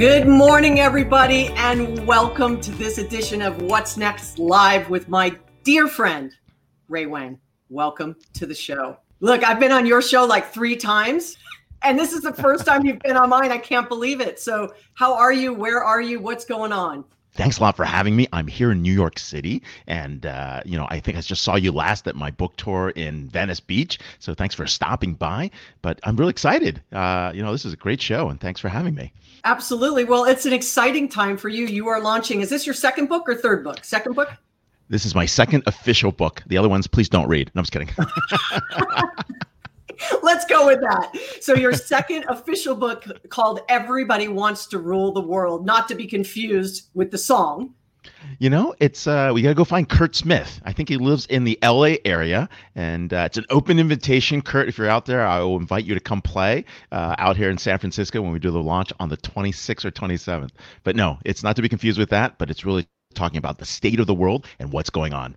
Good morning, everybody, and welcome to this edition of What's Next Live with my dear friend, Ray Wang. Welcome to the show. Look, I've been on your show like three times, and this is the first time you've been on mine. I can't believe it. So, how are you? Where are you? What's going on? Thanks a lot for having me. I'm here in New York City, and uh, you know I think I just saw you last at my book tour in Venice Beach. So thanks for stopping by. But I'm really excited. Uh, you know this is a great show, and thanks for having me. Absolutely. Well, it's an exciting time for you. You are launching. Is this your second book or third book? Second book. This is my second official book. The other ones, please don't read. No, I'm just kidding. Let's go with that. So, your second official book called Everybody Wants to Rule the World, not to be confused with the song. You know, it's uh, we gotta go find Curt Smith. I think he lives in the L.A. area, and uh, it's an open invitation. Kurt, if you're out there, I will invite you to come play uh, out here in San Francisco when we do the launch on the 26th or 27th. But no, it's not to be confused with that. But it's really talking about the state of the world and what's going on.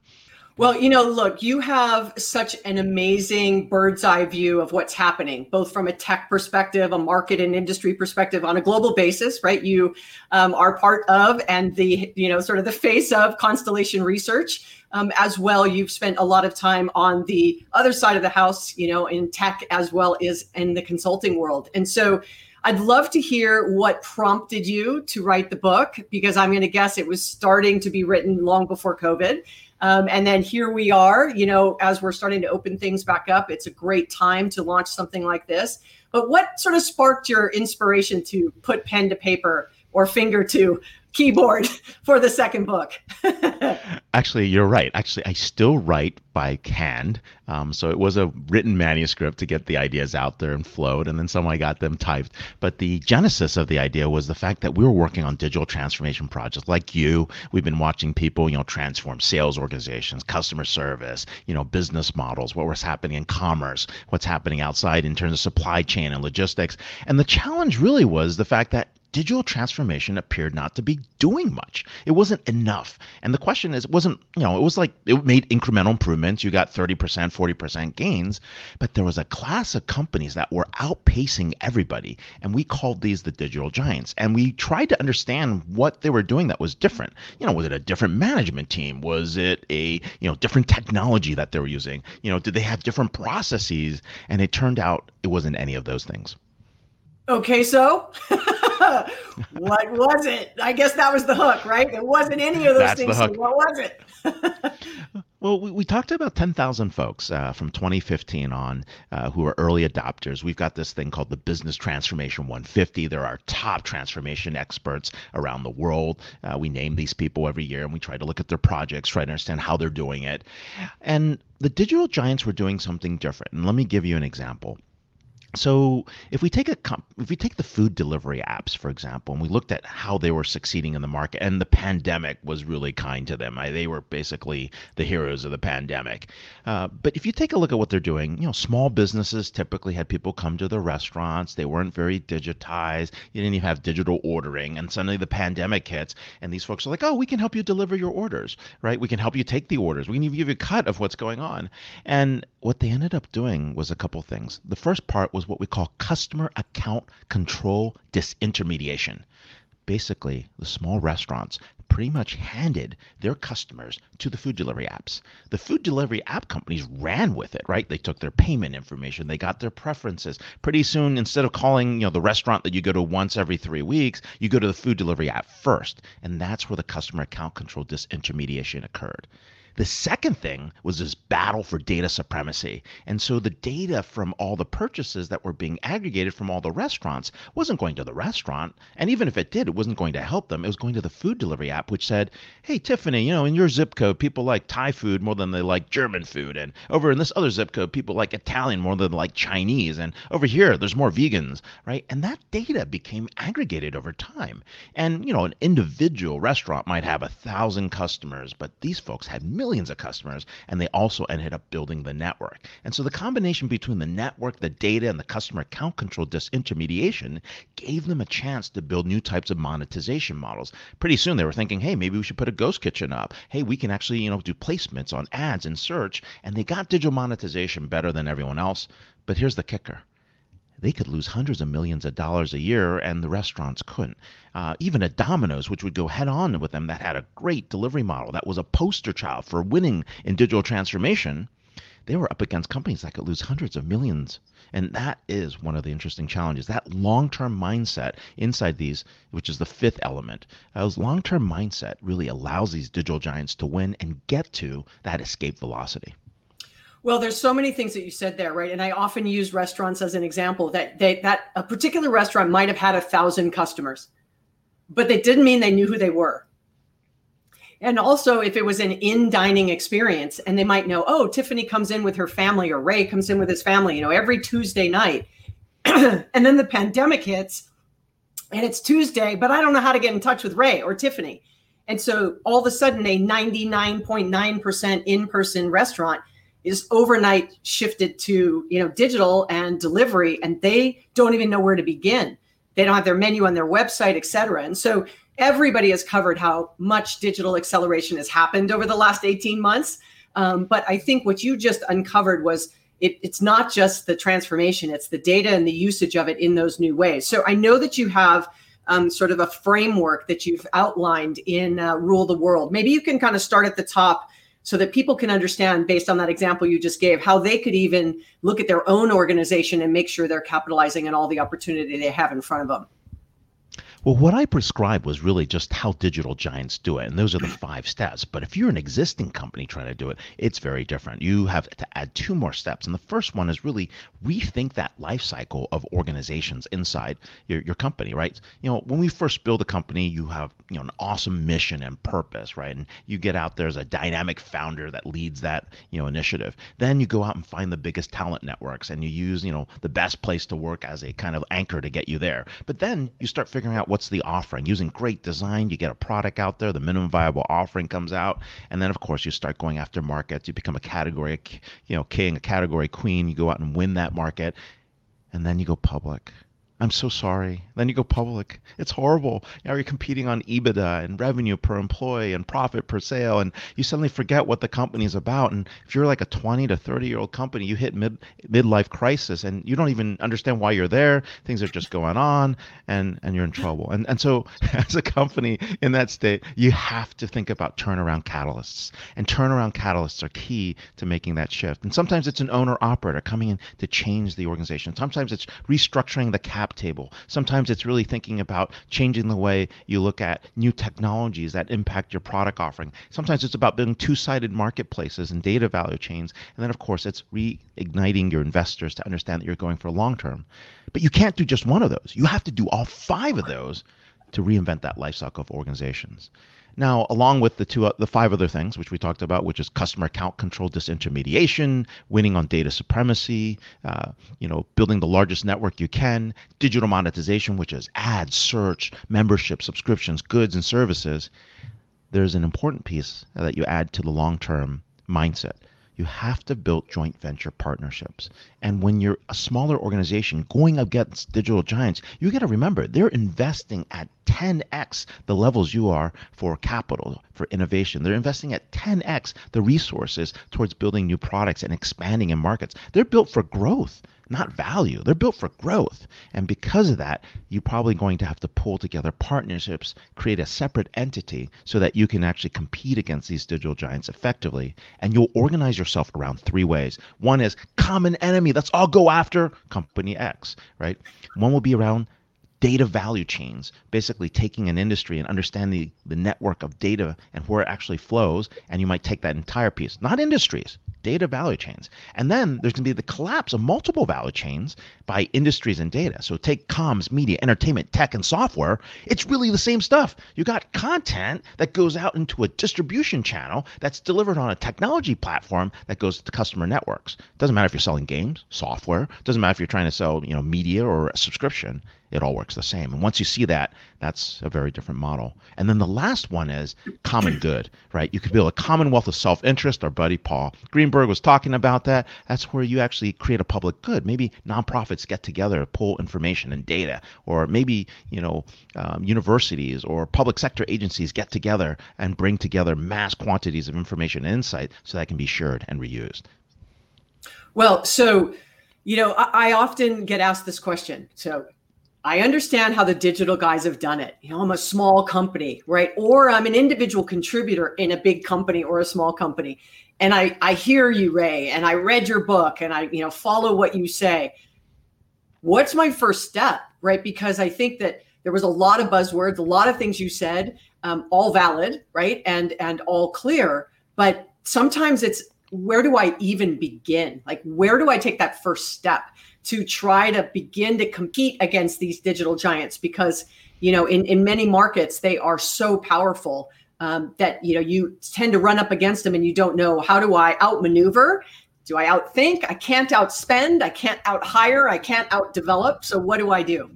Well, you know, look, you have such an amazing bird's eye view of what's happening, both from a tech perspective, a market and industry perspective on a global basis, right? You um, are part of and the, you know, sort of the face of Constellation Research. Um, as well, you've spent a lot of time on the other side of the house, you know, in tech as well as in the consulting world. And so, I'd love to hear what prompted you to write the book because I'm going to guess it was starting to be written long before COVID. Um, and then here we are, you know, as we're starting to open things back up, it's a great time to launch something like this. But what sort of sparked your inspiration to put pen to paper or finger to keyboard for the second book. Actually, you're right. Actually, I still write by hand. Um, so it was a written manuscript to get the ideas out there and flowed, and then some I got them typed. But the genesis of the idea was the fact that we were working on digital transformation projects like you. We've been watching people, you know, transform sales organizations, customer service, you know, business models, what was happening in commerce, what's happening outside in terms of supply chain and logistics. And the challenge really was the fact that digital transformation appeared not to be doing much. It wasn't enough. And the question is, it wasn't, you know, it was like it made incremental improvements. You got 30%, 40% gains, but there was a class of companies that were outpacing everybody. And we called these the digital giants. And we tried to understand what they were doing that was different. You know, was it a different management team? Was it a, you know, different technology that they were using? You know, did they have different processes? And it turned out it wasn't any of those things. Okay, so what was it? I guess that was the hook, right? It wasn't any of those That's things. So what was it? well, we, we talked to about 10,000 folks uh, from 2015 on uh, who are early adopters. We've got this thing called the Business Transformation 150. There are top transformation experts around the world. Uh, we name these people every year and we try to look at their projects, try to understand how they're doing it. And the digital giants were doing something different. And let me give you an example. So if we take a if we take the food delivery apps for example, and we looked at how they were succeeding in the market, and the pandemic was really kind to them. I, they were basically the heroes of the pandemic. Uh, but if you take a look at what they're doing, you know, small businesses typically had people come to their restaurants. They weren't very digitized. You didn't even have digital ordering, and suddenly the pandemic hits, and these folks are like, "Oh, we can help you deliver your orders, right? We can help you take the orders. We can even give you a cut of what's going on." And what they ended up doing was a couple things. The first part was what we call customer account control disintermediation. Basically, the small restaurants pretty much handed their customers to the food delivery apps. The food delivery app companies ran with it, right? They took their payment information, they got their preferences. Pretty soon, instead of calling, you know, the restaurant that you go to once every three weeks, you go to the food delivery app first. And that's where the customer account control disintermediation occurred. The second thing was this battle for data supremacy. And so the data from all the purchases that were being aggregated from all the restaurants wasn't going to the restaurant. And even if it did, it wasn't going to help them. It was going to the food delivery app, which said, Hey, Tiffany, you know, in your zip code, people like Thai food more than they like German food. And over in this other zip code, people like Italian more than they like Chinese. And over here, there's more vegans, right? And that data became aggregated over time. And, you know, an individual restaurant might have a thousand customers, but these folks had millions millions of customers, and they also ended up building the network. And so the combination between the network, the data, and the customer account control disintermediation gave them a chance to build new types of monetization models. Pretty soon they were thinking, hey, maybe we should put a ghost kitchen up. Hey, we can actually, you know, do placements on ads and search, and they got digital monetization better than everyone else. But here's the kicker they could lose hundreds of millions of dollars a year and the restaurants couldn't. Uh, even a Domino's, which would go head on with them, that had a great delivery model, that was a poster child for winning in digital transformation, they were up against companies that could lose hundreds of millions. And that is one of the interesting challenges. That long term mindset inside these, which is the fifth element, those long term mindset really allows these digital giants to win and get to that escape velocity. Well, there's so many things that you said there, right? And I often use restaurants as an example that they that a particular restaurant might have had a thousand customers, but they didn't mean they knew who they were. And also, if it was an in dining experience, and they might know, oh, Tiffany comes in with her family, or Ray comes in with his family, you know, every Tuesday night. and then the pandemic hits, and it's Tuesday, but I don't know how to get in touch with Ray or Tiffany. And so all of a sudden, a 99.9% in person restaurant is overnight shifted to you know digital and delivery and they don't even know where to begin. They don't have their menu on their website et cetera. And so everybody has covered how much digital acceleration has happened over the last 18 months. Um, but i think what you just uncovered was it, it's not just the transformation it's the data and the usage of it in those new ways. So i know that you have um, sort of a framework that you've outlined in uh, rule the world. Maybe you can kind of start at the top so that people can understand based on that example you just gave how they could even look at their own organization and make sure they're capitalizing on all the opportunity they have in front of them well, what I prescribed was really just how digital giants do it. And those are the five steps. But if you're an existing company trying to do it, it's very different. You have to add two more steps. And the first one is really rethink that life cycle of organizations inside your, your company, right? You know, when we first build a company, you have, you know, an awesome mission and purpose, right? And you get out there as a dynamic founder that leads that, you know, initiative. Then you go out and find the biggest talent networks and you use, you know, the best place to work as a kind of anchor to get you there. But then you start figuring out what's the offering. Using great design, you get a product out there, the minimum viable offering comes out, and then of course you start going after markets. You become a category, you know, king, a category queen. You go out and win that market, and then you go public I'm so sorry. Then you go public. It's horrible. Now you're competing on EBITDA and revenue per employee and profit per sale, and you suddenly forget what the company is about. And if you're like a 20 to 30 year old company, you hit mid midlife crisis, and you don't even understand why you're there. Things are just going on, and and you're in trouble. And and so as a company in that state, you have to think about turnaround catalysts, and turnaround catalysts are key to making that shift. And sometimes it's an owner operator coming in to change the organization. Sometimes it's restructuring the cap table. Sometimes it's really thinking about changing the way you look at new technologies that impact your product offering. Sometimes it's about building two sided marketplaces and data value chains. And then, of course, it's reigniting your investors to understand that you're going for long term. But you can't do just one of those. You have to do all five of those to reinvent that lifecycle of organizations. Now, along with the two, uh, the five other things which we talked about, which is customer account control disintermediation, winning on data supremacy, uh, you know, building the largest network you can, digital monetization, which is ads, search, membership, subscriptions, goods, and services. There's an important piece that you add to the long-term mindset you have to build joint venture partnerships. And when you're a smaller organization going against digital giants, you got to remember they're investing at 10x the levels you are for capital, for innovation. They're investing at 10x the resources towards building new products and expanding in markets. They're built for growth not value. They're built for growth. And because of that, you're probably going to have to pull together partnerships, create a separate entity so that you can actually compete against these digital giants effectively. And you'll organize yourself around three ways. One is common enemy. Let's all go after company X, right? One will be around data value chains, basically taking an industry and understanding the, the network of data and where it actually flows. And you might take that entire piece, not industries, data value chains. And then there's going to be the collapse of multiple value chains by industries and data. So take comms, media, entertainment, tech, and software. It's really the same stuff. You got content that goes out into a distribution channel that's delivered on a technology platform that goes to customer networks. Doesn't matter if you're selling games, software. Doesn't matter if you're trying to sell, you know, media or a subscription it all works the same. And once you see that, that's a very different model. And then the last one is common good, right? You could build a commonwealth of self interest. Our buddy Paul Greenberg was talking about that. That's where you actually create a public good. Maybe nonprofits get together to pull information and data, or maybe, you know, um, universities or public sector agencies get together and bring together mass quantities of information and insight so that can be shared and reused. Well, so You know, I, I often get asked this question. So I understand how the digital guys have done it. You know, I'm a small company, right? Or I'm an individual contributor in a big company or a small company. And I, I hear you, Ray, and I read your book and I, you know, follow what you say. What's my first step, right? Because I think that there was a lot of buzzwords, a lot of things you said, um, all valid, right? And and all clear. But sometimes it's where do I even begin? Like, where do I take that first step? To try to begin to compete against these digital giants because you know in, in many markets they are so powerful um, that you know you tend to run up against them and you don't know how do i outmaneuver? Do i outthink? I can't outspend. I can't out hire i can't outdevelop. So what do i do?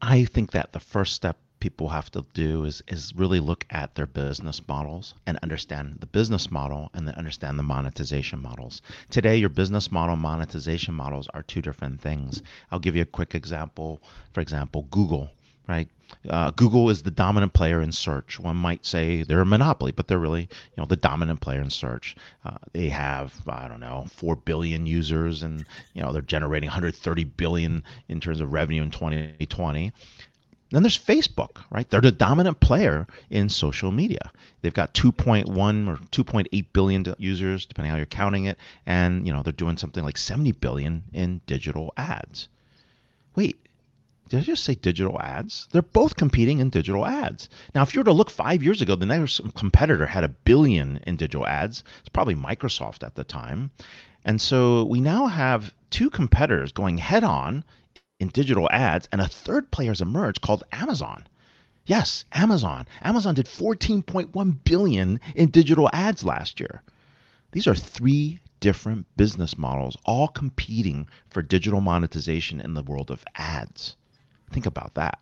I think that the first step people have to do is is really look at their business models and understand the business model and then understand the monetization models. Today your business model monetization models are two different things. I'll give you a quick example. For example, Google, right? Uh, Google is the dominant player in search. One might say they're a monopoly, but they're really, you know, the dominant player in search. Uh, they have, I don't know, four billion users, and you know they're generating 130 billion in terms of revenue in 2020. Then there's Facebook, right? They're the dominant player in social media. They've got 2.1 or 2.8 billion users, depending how you're counting it, and you know they're doing something like 70 billion in digital ads. Wait, did I just say digital ads? They're both competing in digital ads. Now, if you were to look five years ago, the next competitor had a billion in digital ads. It's probably Microsoft at the time. And so we now have two competitors going head on in digital ads, and a third player has emerged called Amazon. Yes, Amazon. Amazon did 14.1 billion in digital ads last year. These are three different business models all competing for digital monetization in the world of ads. Think about that.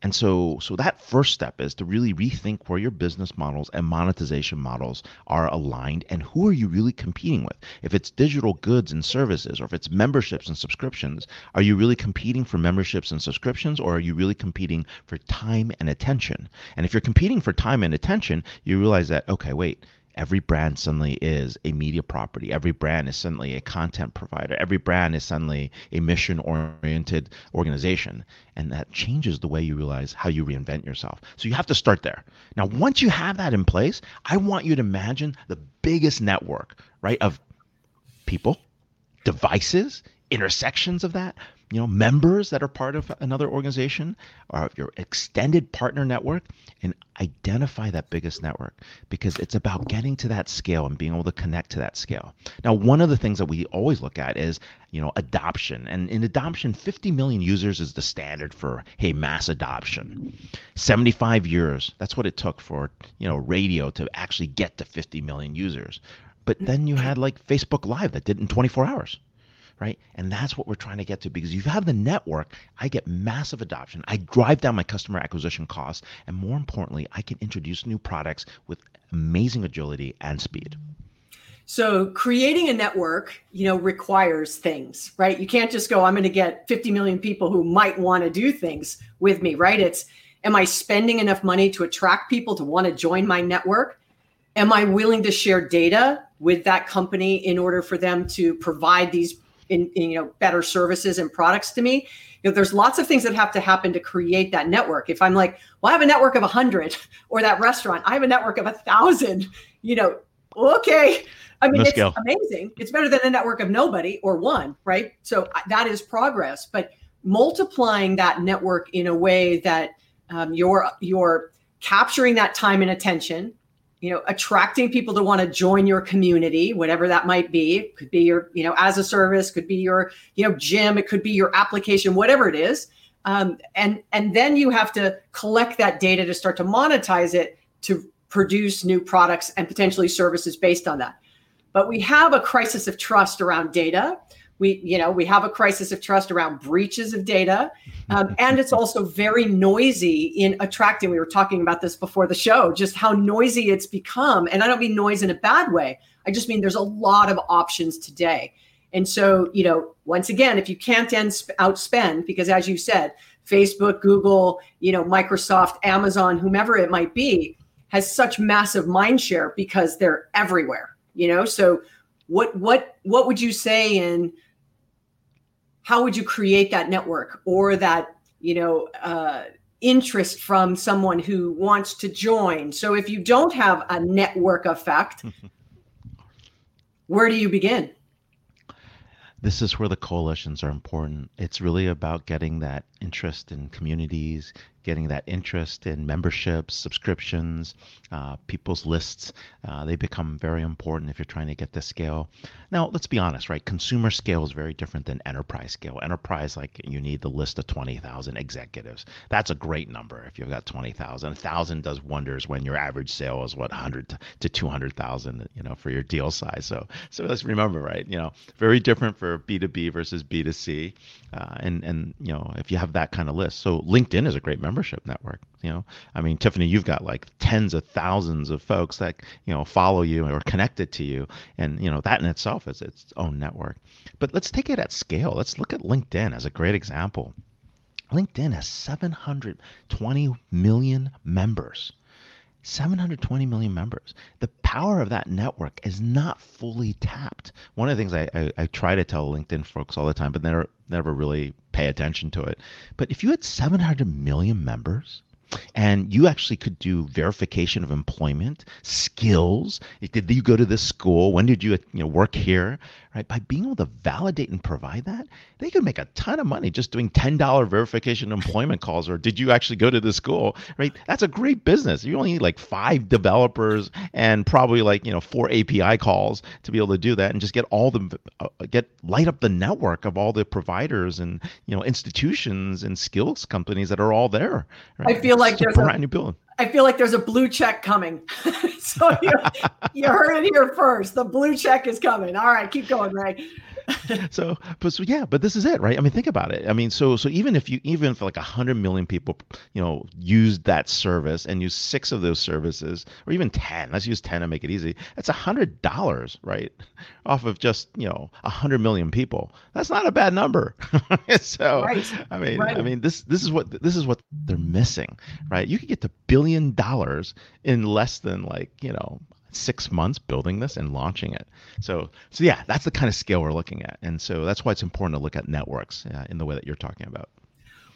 And so, so that first step is to really rethink where your business models and monetization models are aligned and who are you really competing with? If it's digital goods and services or if it's memberships and subscriptions, are you really competing for memberships and subscriptions or are you really competing for time and attention? And if you're competing for time and attention, you realize that, okay, wait, every brand suddenly is a media property. Every brand is suddenly a content provider. Every brand is suddenly a mission oriented organization. And that changes the way you realize how you reinvent yourself. So you have to start there. Now, once you have that in place, I want you to imagine the biggest network, right, of people, devices, intersections of that, you know, members that are part of another organization or your extended partner network and identify that biggest network because it's about getting to that scale and being able to connect to that scale. Now, one of the things that we always look at is, you know, adoption. And in adoption, 50 million users is the standard for, hey, mass adoption. 75 years, that's what it took for, you know, radio to actually get to 50 million users. But then you had like Facebook Live that did in 24 hours right? And that's what we're trying to get to because if you have the network, I get massive adoption. I drive down my customer acquisition costs. And more importantly, I can introduce new products with amazing agility and speed. So creating a network, you know, requires things, right? You can't just go, I'm going to get 50 million people who might want to do things with me, right? It's, am I spending enough money to attract people to want to join my network? Am I willing to share data with that company in order for them to provide these in, in, you know better services and products to me. You know there's lots of things that have to happen to create that network. If i'm like well i have a network of 100 or that restaurant i have a network of a thousand you know okay. I mean it's amazing. It's better than a network of nobody or one right? So that is progress. But multiplying that network in a way that um, you're you're capturing that time and attention you know attracting people to want to join your community whatever that might be. Could be your you know as a service could be your you know gym it could be your application whatever it is. Um, and and then you have to collect that data to start to monetize it to produce new products and potentially services based on that. But we have a crisis of trust around data we you know we have a crisis of trust around breaches of data um, and it's also very noisy in attracting we were talking about this before the show just how noisy it's become. And i don't mean noise in a bad way i just mean there's a lot of options today. And so you know once again if you can't end, outspend because as you said facebook google you know microsoft amazon whomever it might be has such massive mind share because they're everywhere you know? So what what what would you say in how would you create that network or that you know uh, interest from someone who wants to join so if you don't have a network effect where do you begin this is where the coalitions are important. It's really about getting that interest in communities, getting that interest in memberships, subscriptions, uh, people's lists. Uh, they become very important if you're trying to get the scale. Now, let's be honest, right? Consumer scale is very different than enterprise scale. Enterprise, like you need the list of 20,000 executives. That's a great number if you've got 20,000. 1,000 does wonders when your average sale is what 100 to 200,000, you know, for your deal size. So, so let's remember, right? You know, very different for B2B versus B2C. Uh, and, and, you know, if you have that kind of list. So LinkedIn is a great membership network. You know, I mean, Tiffany, you've got like tens of thousands of folks that you know follow you or connected to you, and you know that in itself is its own network. But let's take it at scale. Let's look at LinkedIn as a great example. LinkedIn has 720 million members. 720 million members. The power of that network is not fully tapped. One of the things I, I, I, try to tell LinkedIn folks all the time, but they never, never really pay attention to it. But if you had 700 million members, and you actually could do verification of employment skills. Did you go to this school? When did you, you know, work here? Right? By being able to validate and provide that they could make a ton of money just doing $10 verification employment calls or did you actually go to the school? Right? That's a great business. You only need like five developers and probably like you know four api calls to be able to do that and just get all the uh, get light up the network of all the providers and you know institutions and skills companies that are all there. Right? i feel like there's a brand new building. I feel like there's a blue check coming. so you, you heard it here first. The blue check is coming. All right, keep going, Ray. so, but so yeah, but this is it, right? I mean, think about it. I mean, so so even if you even if like a hundred million people, you know, used that service and use six of those services, or even ten, let's use ten and make it easy. That's a hundred dollars, right, off of just you know a hundred million people. That's not a bad number. so, right. I mean, right. I mean, this this is what this is what they're missing, right? You could get to billion dollars in less than like you know six months building this and launching it. So, so yeah, that's the kind of scale we're looking at, and so that's why it's important to look at networks uh, in the way that you're talking about.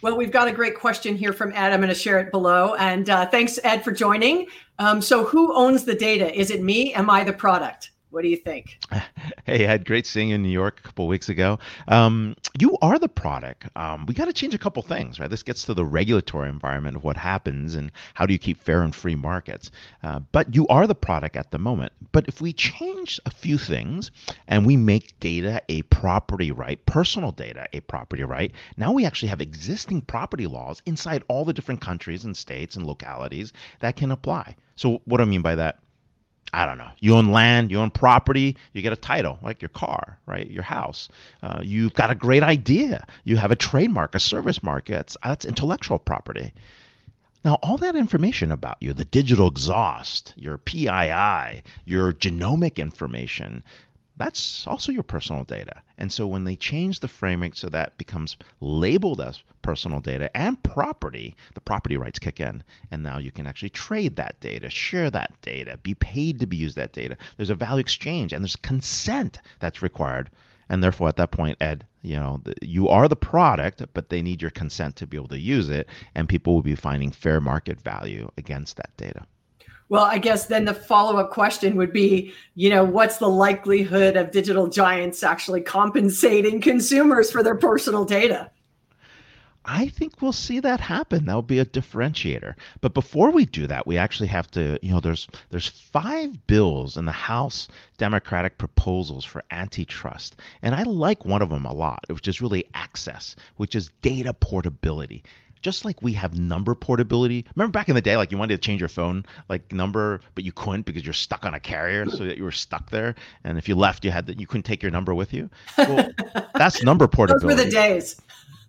Well, we've got a great question here from Ed. I'm going to share it below, and uh, thanks, Ed, for joining. Um, so, who owns the data? Is it me? Am I the product? What do you think? Hey, Ed, great seeing you in New York a couple weeks ago. Um, you are the product. Um, we got to change a couple things, right? This gets to the regulatory environment of what happens and how do you keep fair and free markets. Uh, but you are the product at the moment. But if we change a few things and we make data a property right, personal data a property right, now we actually have existing property laws inside all the different countries and states and localities that can apply. So, what do I mean by that? I don't know. You own land, you own property, you get a title, like your car, right? Your house. Uh, you've got a great idea. You have a trademark, a service mark. That's, that's intellectual property. Now, all that information about you, the digital exhaust, your PII, your genomic information, that's also your personal data. And so when they change the framing so that becomes labeled as personal data and property, the property rights kick in. And now you can actually trade that data, share that data, be paid to be used that data. There's a value exchange and there's consent that's required. And therefore, at that point, Ed, you know, you are the product, but they need your consent to be able to use it. And people will be finding fair market value against that data. Well, I guess then the follow up question would be, you know, what's the likelihood of digital giants actually compensating consumers for their personal data? I think we'll see that happen. That'll be a differentiator. But before we do that, we actually have to, you know, there's there's five bills in the House Democratic proposals for antitrust, and I like one of them a lot, which is really access, which is data portability just like we have number portability. Remember back in the day, like you wanted to change your phone like number, but you couldn't because you're stuck on a carrier, so that you were stuck there. And if you left, you had that you couldn't take your number with you. Well, that's number portability. Those were the days.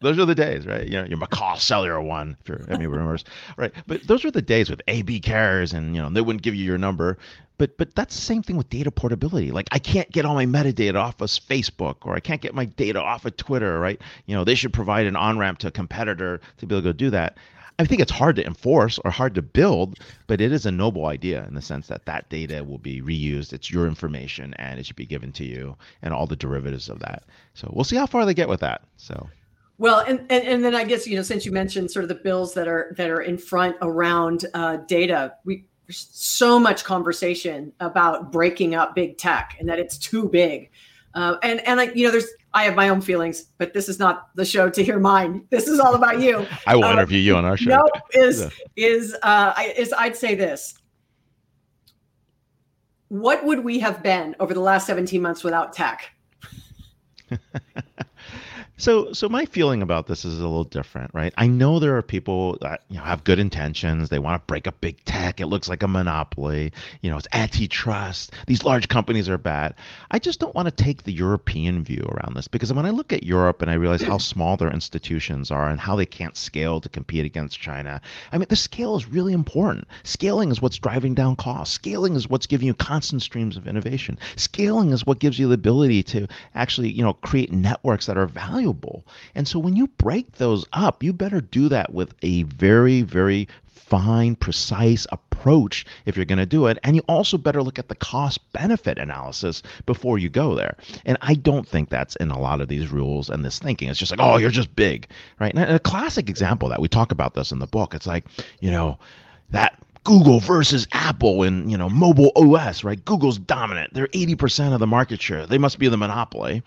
Those are the days, right? You know, your McCaw cellular one, if you're any remembers, right? But those were the days with AB carriers, and you know they wouldn't give you your number. But but that's the same thing with data portability. Like I can't get all my metadata off of Facebook, or I can't get my data off of Twitter, right? You know, they should provide an on ramp to a competitor to be able to go do that. I think it's hard to enforce or hard to build, but it is a noble idea in the sense that that data will be reused. It's your information and it should be given to you and all the derivatives of that. So we'll see how far they get with that. So. Well, and, and and then I guess you know since you mentioned sort of the bills that are that are in front around uh, data, we there's so much conversation about breaking up big tech and that it's too big. Uh, and and like you know, there's I have my own feelings, but this is not the show to hear mine. This is all about you. I will uh, interview you on our show. No, is yeah. is uh, is I'd say this. What would we have been over the last 17 months without tech? So, so my feeling about this is a little different, right? I know there are people that you know have good intentions. They want to break up big tech. It looks like a monopoly. You know, it's antitrust. These large companies are bad. I just don't want to take the European view around this because when I look at Europe and I realize how small their institutions are and how they can't scale to compete against China, I mean, the scale is really important. Scaling is what's driving down costs. Scaling is what's giving you constant streams of innovation. Scaling is what gives you the ability to actually, you know, create networks that are valuable valuable. And so when you break those up, you better do that with a very, very fine, precise approach if you're going to do it. And you also better look at the cost benefit analysis before you go there. And I don't think that's in a lot of these rules and this thinking. It's just like, oh, you're just big, right? And a classic example that we talk about this in the book, it's like, you know, that Google versus Apple in you know mobile OS, right? Google's dominant. They're 80% of the market share. They must be the monopoly.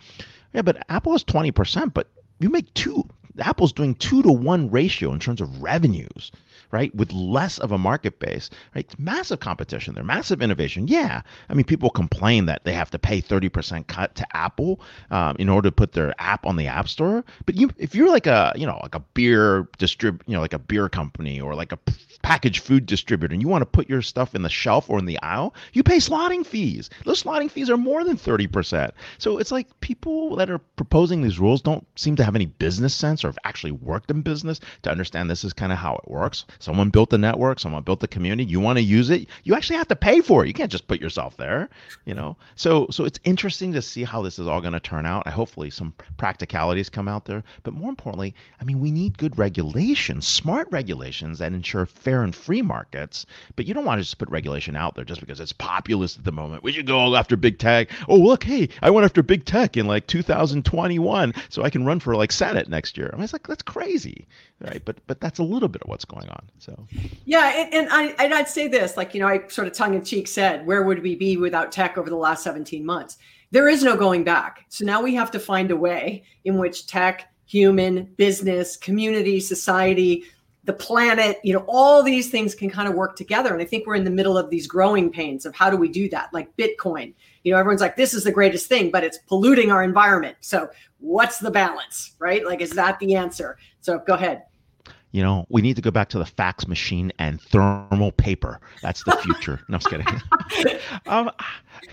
Yeah, but Apple is 20%, but you make two. Apple's doing two to one ratio in terms of revenues, right? With less of a market base, right? massive competition there, massive innovation. Yeah. I mean, people complain that they have to pay 30% cut to Apple um, in order to put their app on the App Store. But you, if you're like a, you know, like a beer distrib, you know, like a beer company or like a packaged food distributor and you want to put your stuff in the shelf or in the aisle, you pay slotting fees. Those slotting fees are more than 30%. So it's like people that are proposing these rules don't seem to have any business sense or have actually worked in business to understand this is kind of how it works. Someone built the network, someone built the community, you want to use it, you actually have to pay for it. You can't just put yourself there, you know. So so it's interesting to see how this is all going to turn out. I hopefully some practicalities come out there, but more importantly, I mean we need good regulations, smart regulations that ensure fair and free markets, but you don't want to just put regulation out there just because it's populist at the moment. We should go after big tech. Oh, look, hey, I went after big tech in like 2021, so I can run for like Senate next year. I mean, it's like that's crazy, right? But but that's a little bit of what's going on. So yeah, and, and I and I'd say this, like you know, I sort of tongue in cheek said, where would we be without tech over the last 17 months? There is no going back. So now we have to find a way in which tech human, business, community, society the planet, you know, all these things can kind of work together. And I think we're in the middle of these growing pains of how do we do that? Like Bitcoin, you know, everyone's like, this is the greatest thing, but it's polluting our environment. So what's the balance, right? Like, is that the answer? So go ahead you know, we need to go back to the fax machine and thermal paper. That's the future. no, I'm just kidding. um,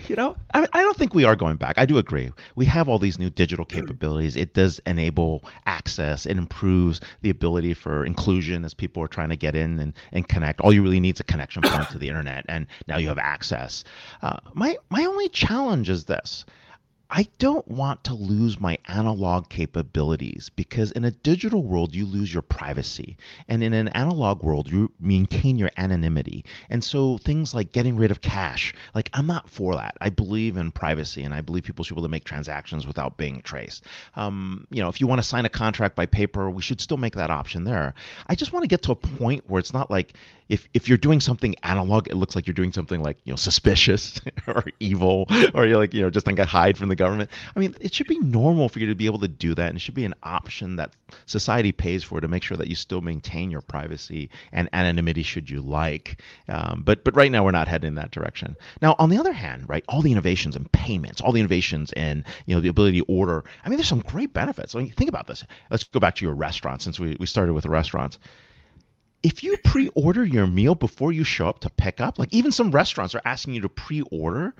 you know, I, I, don't think we are going back. I do agree. We have all these new digital capabilities. It does enable access. It improves the ability for inclusion as people are trying to get in and, and connect. All you really need is a connection point to the internet, and now you have access. Uh, my my only challenge is this I don't want to lose my analog capabilities because in a digital world, you lose your privacy. And in an analog world, you maintain your anonymity. And so things like getting rid of cash, like I'm not for that. I believe in privacy and I believe people should be able to make transactions without being traced. Um, you know, if you want to sign a contract by paper, we should still make that option there. I just want to get to a point where it's not like, if if you're doing something analog, it looks like you're doing something like you know suspicious or evil, or you're like you know just like I hide from the government. I mean, it should be normal for you to be able to do that, and it should be an option that society pays for to make sure that you still maintain your privacy and anonymity should you like. Um, but but right now we're not heading in that direction. Now on the other hand, right, all the innovations in payments, all the innovations in you know the ability to order. I mean, there's some great benefits. I mean, think about this. Let's go back to your restaurant since we we started with the restaurants if you pre-order your meal before you show up to pick up, like even some restaurants are asking you to pre-order,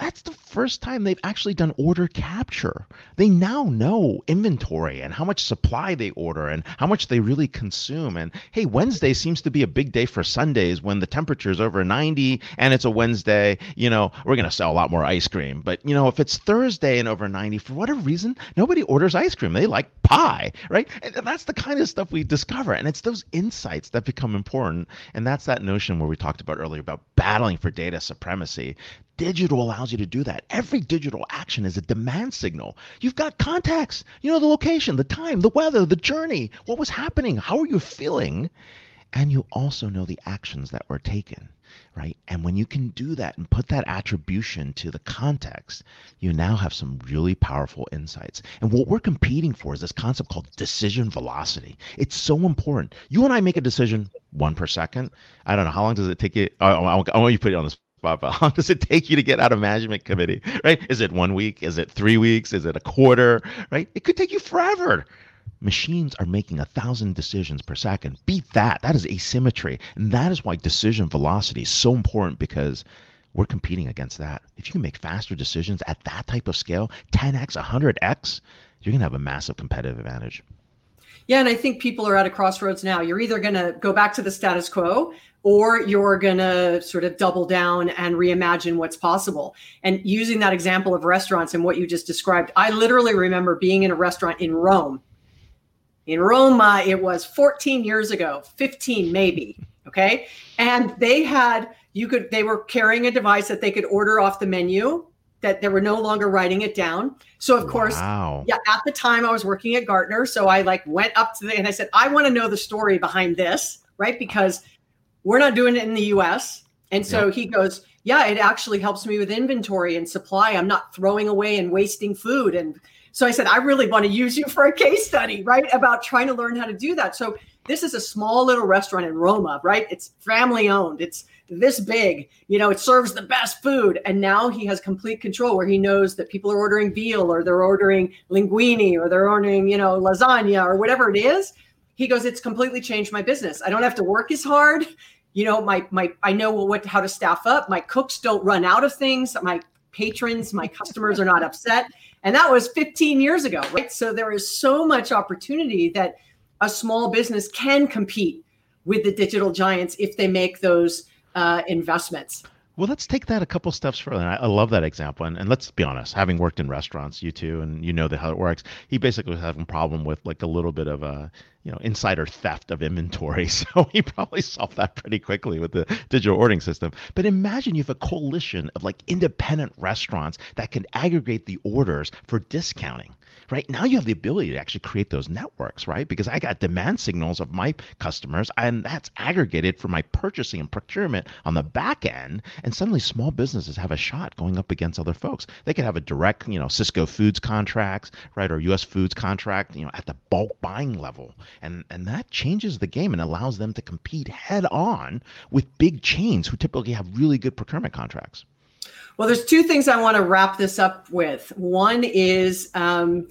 that's the first time they've actually done order capture. They now know inventory and how much supply they order and how much they really consume. And hey, Wednesday seems to be a big day for sundaes when the temperature is over 90 and it's a Wednesday. You know, we're going to sell a lot more ice cream. But, you know, if it's Thursday and over 90, for whatever reason, nobody orders ice cream. They like pie, right? And that's the kind of stuff we discover. And it's those insights that become important. And that's that notion where we talked about earlier about battling for data supremacy digital allows you to do that. Every digital action is a demand signal. You've got context. You know the location, the time, the weather, the journey, what was happening, how are you feeling? And you also know the actions that were taken, right? And when you can do that and put that attribution to the context, you now have some really powerful insights. And what we're competing for is this concept called decision velocity. It's so important. You and I make a decision one per second. I don't know. How long does it take you? I, want you to put it on this Bob, how long does it take you to get out of management committee? Right? Is it one week? Is it three weeks? Is it a quarter? Right? It could take you forever. Machines are making a thousand decisions per second. Beat that. That is asymmetry. And that is why decision velocity is so important because we're competing against that. If you can make faster decisions at that type of scale, 10x, 100x, you're going to have a massive competitive advantage. Yeah, and I think people are at a crossroads now. You're either going to go back to the status quo or you're going to sort of double down and reimagine what's possible. And using that example of restaurants and what you just described, I literally remember being in a restaurant in Rome. In Rome, uh, it was 14 years ago, 15 maybe. Okay. And they had, you could, they were carrying a device that they could order off the menu that they were no longer writing it down. So of course, wow. yeah, at the time I was working at Gartner. So I like went up to the and I said, I want to know the story behind this, right? Because we're not doing it in the US. And so yep. he goes, Yeah, it actually helps me with inventory and supply. I'm not throwing away and wasting food. And so I said, I really want to use you for a case study, right? About trying to learn how to do that. So this is a small little restaurant in Roma, right? It's family owned. It's this big. You know, it serves the best food. And now he has complete control where he knows that people are ordering veal or they're ordering linguine or they're ordering, you know, lasagna or whatever it is. He goes, it's completely changed my business. I don't have to work as hard. You know, my my I know what how to staff up. My cooks don't run out of things. My patrons, my customers are not upset. And that was 15 years ago, right? So there is so much opportunity that a small business can compete with the digital giants if they make those uh, investments. Well, let's take that a couple steps further. I, I love that example. And, and let's be honest, having worked in restaurants, you too, and you know the, how it works. He basically was having a problem with like a little bit of a, you know, insider theft of inventory. So he probably solved that pretty quickly with the digital ordering system. But imagine you have a coalition of like independent restaurants that can aggregate the orders for discounting right? Now you have the ability to actually create those networks, right? Because I got demand signals of my customers and that's aggregated for my purchasing and procurement on the back end. And suddenly small businesses have a shot going up against other folks. They could have a direct, you know, Sysco Foods contracts, right? Or US Foods contract, you know, at the bulk buying level. And and that changes the game and allows them to compete head on with big chains who typically have really good procurement contracts. Well, there's two things I want to wrap this up with. One is, um,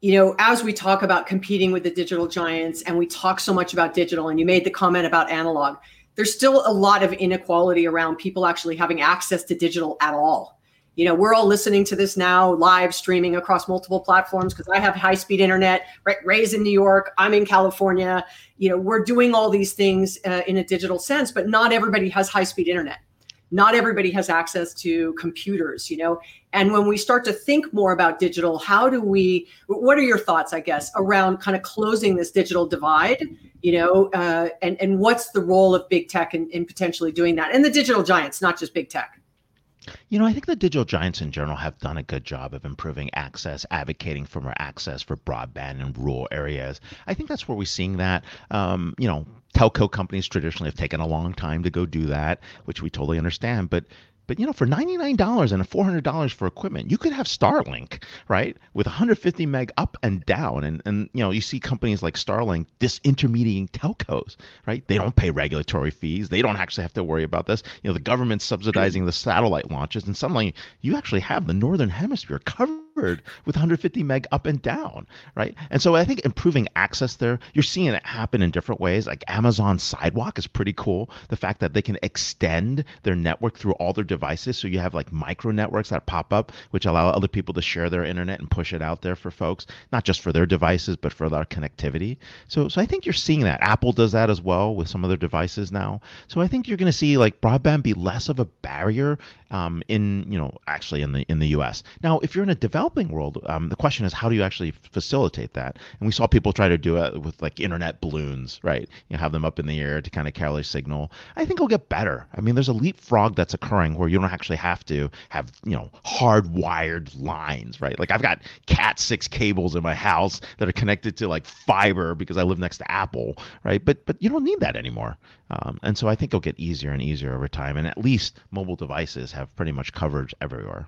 you know, as we talk about competing with the digital giants and we talk so much about digital, and you made the comment about analog, there's still a lot of inequality around people actually having access to digital at all. You know, we're all listening to this now live streaming across multiple platforms because I have high speed internet, right? Ray's in New York, I'm in California. You know, we're doing all these things uh, in a digital sense, but not everybody has high speed internet not everybody has access to computers you know? And when we start to think more about digital how do we what are your thoughts i guess around kind of closing this digital divide you know uh, and and what's the role of big tech in, in potentially doing that? And the digital giants not just big tech you know, I think the digital giants in general have done a good job of improving access, advocating for more access for broadband in rural areas. I think that's where we're seeing that. Um, you know, telco companies traditionally have taken a long time to go do that, which we totally understand. But but you know, for ninety nine dollars and four hundred dollars for equipment, you could have Starlink, right, with one hundred fifty meg up and down. And and you know, you see companies like Starlink disintermediating telcos, right? They don't pay regulatory fees. They don't actually have to worry about this. You know, the government's subsidizing the satellite launches, and suddenly you actually have the northern hemisphere covered covered with 150 meg up and down, right? And so I think improving access there, you're seeing it happen in different ways. Like Amazon Sidewalk is pretty cool. The fact that they can extend their network through all their devices, so you have like micro networks that pop up, which allow other people to share their internet and push it out there for folks, not just for their devices, but for their connectivity. So, so I think you're seeing that. Apple does that as well with some of their devices now. So I think you're going to see like broadband be less of a barrier um, in you know actually in the in the U.S. Now, if you're in a developing world, um, the question is how do you actually facilitate that? And we saw people try to do it with like internet balloons, right? You have them up in the air to kind of carry a signal. I think it'll get better. I mean, there's a leapfrog that's occurring where you don't actually have to have you know hardwired lines, right? Like I've got Cat six cables in my house that are connected to like fiber because I live next to Apple, right? But but you don't need that anymore. Um, and so I think it'll get easier and easier over time. And at least mobile devices have pretty much coverage everywhere.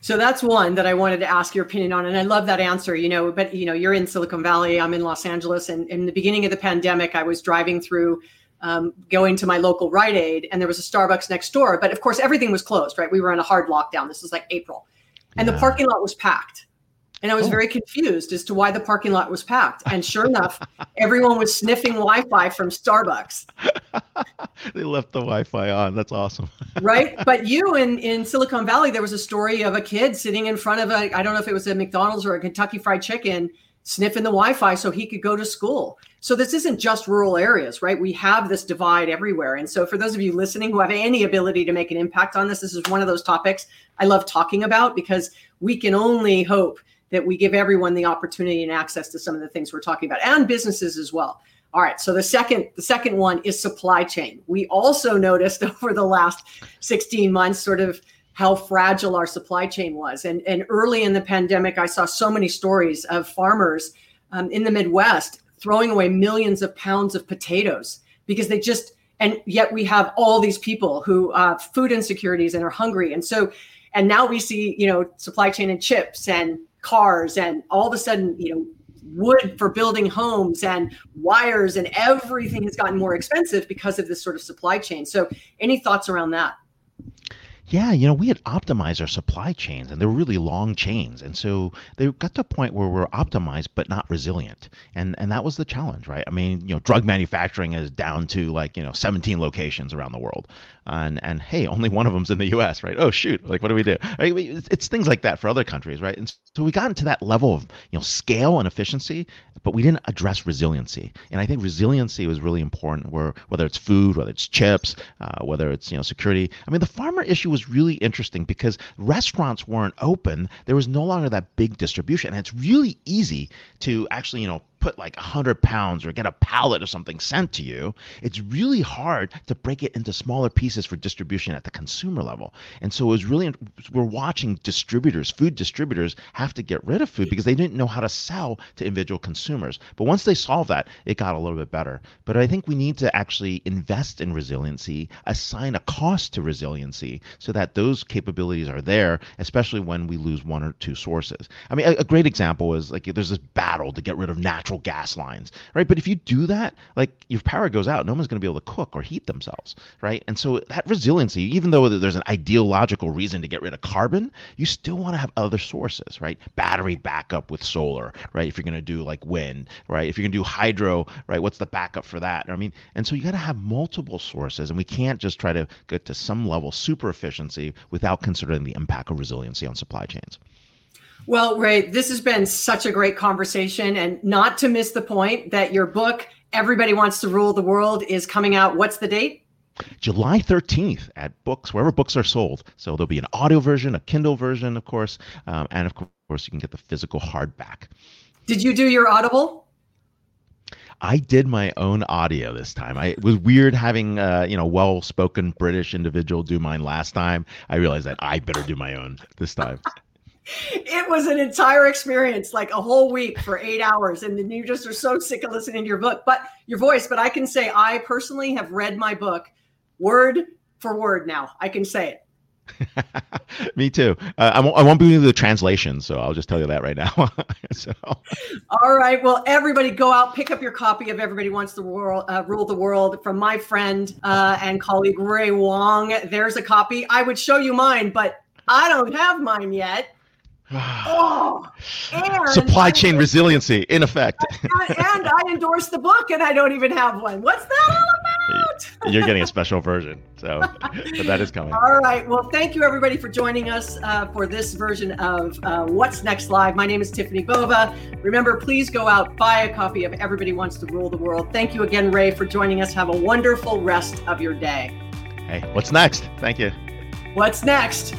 So that's one that I wanted to ask your opinion on. And I love that answer, you know, but you know, you're in Silicon Valley, I'm in Los Angeles. And in the beginning of the pandemic, I was driving through um, going to my local Rite Aid and there was a Starbucks next door. But of course, everything was closed, right? We were in a hard lockdown. This was like April. And yeah. the parking lot was packed. And I was oh. very confused as to why the parking lot was packed. And sure enough, everyone was sniffing Wi Fi from Starbucks. they left the Wi Fi on. That's awesome. right. But you in, in Silicon Valley, there was a story of a kid sitting in front of a, I don't know if it was a McDonald's or a Kentucky Fried Chicken, sniffing the Wi Fi so he could go to school. So this isn't just rural areas, right? We have this divide everywhere. And so for those of you listening who have any ability to make an impact on this, this is one of those topics I love talking about because we can only hope that we give everyone the opportunity and access to some of the things we're talking about and businesses as well. All right, so the second the second one is supply chain. We also noticed over the last 16 months sort of how fragile our supply chain was. And, and early in the pandemic, I saw so many stories of farmers um, in the Midwest throwing away millions of pounds of potatoes because they just, and yet we have all these people who have food insecurities and are hungry. And so, and now we see, you know, supply chain and chips and cars and all of a sudden, you know, wood for building homes and wires and everything has gotten more expensive because of this sort of supply chain. So, any thoughts around that? Yeah, you know, we had optimized our supply chains and they were really long chains. And so they got to a point where we're optimized but not resilient. And and that was the challenge, right? I mean, you know, drug manufacturing is down to like, you know, 17 locations around the world and and hey, only one of them's in the U.S., right? Oh shoot, like what do we do? It's, it's things like that for other countries, right? And so we got into that level of you know scale and efficiency, but we didn't address resiliency. And I think resiliency was really important. Where whether it's food, whether it's chips, uh, whether it's you know security. I mean, the farmer issue was really interesting because restaurants weren't open. There was no longer that big distribution, and it's really easy to actually you know put like 100 pounds or get a pallet or something sent to you, it's really hard to break it into smaller pieces for distribution at the consumer level. And so it was really, we're watching distributors, food distributors, have to get rid of food because they didn't know how to sell to individual consumers. But once they solved that, it got a little bit better. But I think we need to actually invest in resiliency, assign a cost to resiliency so that those capabilities are there, especially when we lose one or two sources. I mean, a, a great example is like there's this battle to get rid of natural natural gas lines, right? But if you do that, like your power goes out, no one's going to be able to cook or heat themselves, right? And so that resiliency, even though there's an ideological reason to get rid of carbon, you still want to have other sources, right? Battery backup with solar, right? If you're going to do like wind, right? If you're going to do hydro, right? What's the backup for that? I mean, and so you got to have multiple sources, and we can't just try to get to some level super efficiency without considering the impact of resiliency on supply chains. Well, Ray, this has been such a great conversation. And not to miss the point that your book, Everybody Wants to Rule the World, is coming out. What's the date? July 13th at books, wherever books are sold. So there'll be an audio version, a Kindle version, of course, um, and of course, you can get the physical hardback. Did you do your Audible? I did my own audio this time. I, it was weird having uh, you know well-spoken British individual do mine last time. I realized that I better do my own this time. it was an entire experience, like a whole week for eight hours. And then you just are so sick of listening to your book, but your voice. But I can say I personally have read my book word for word now. I can say it. Me too. Uh, I, won't, I won't be doing the translation, so I'll just tell you that right now. so. All right. Well, everybody, go out, pick up your copy of "Everybody Wants to World, uh, Rule the World" from my friend uh, and colleague Ray Wong. There's a copy. I would show you mine, but I don't have mine yet. oh, and supply chain resiliency in effect. and, and I endorse the book, and I don't even have one. What's that all about? You're getting a special version, so but that is coming. All right. Well, thank you everybody for joining us uh, for this version of uh, What's Next Live. My name is Tiffani Bova. Remember, please go out buy a copy of Everybody Wants to Rule the World. Thank you again, Ray, for joining us. Have a wonderful rest of your day. Hey, what's next? Thank you. What's next?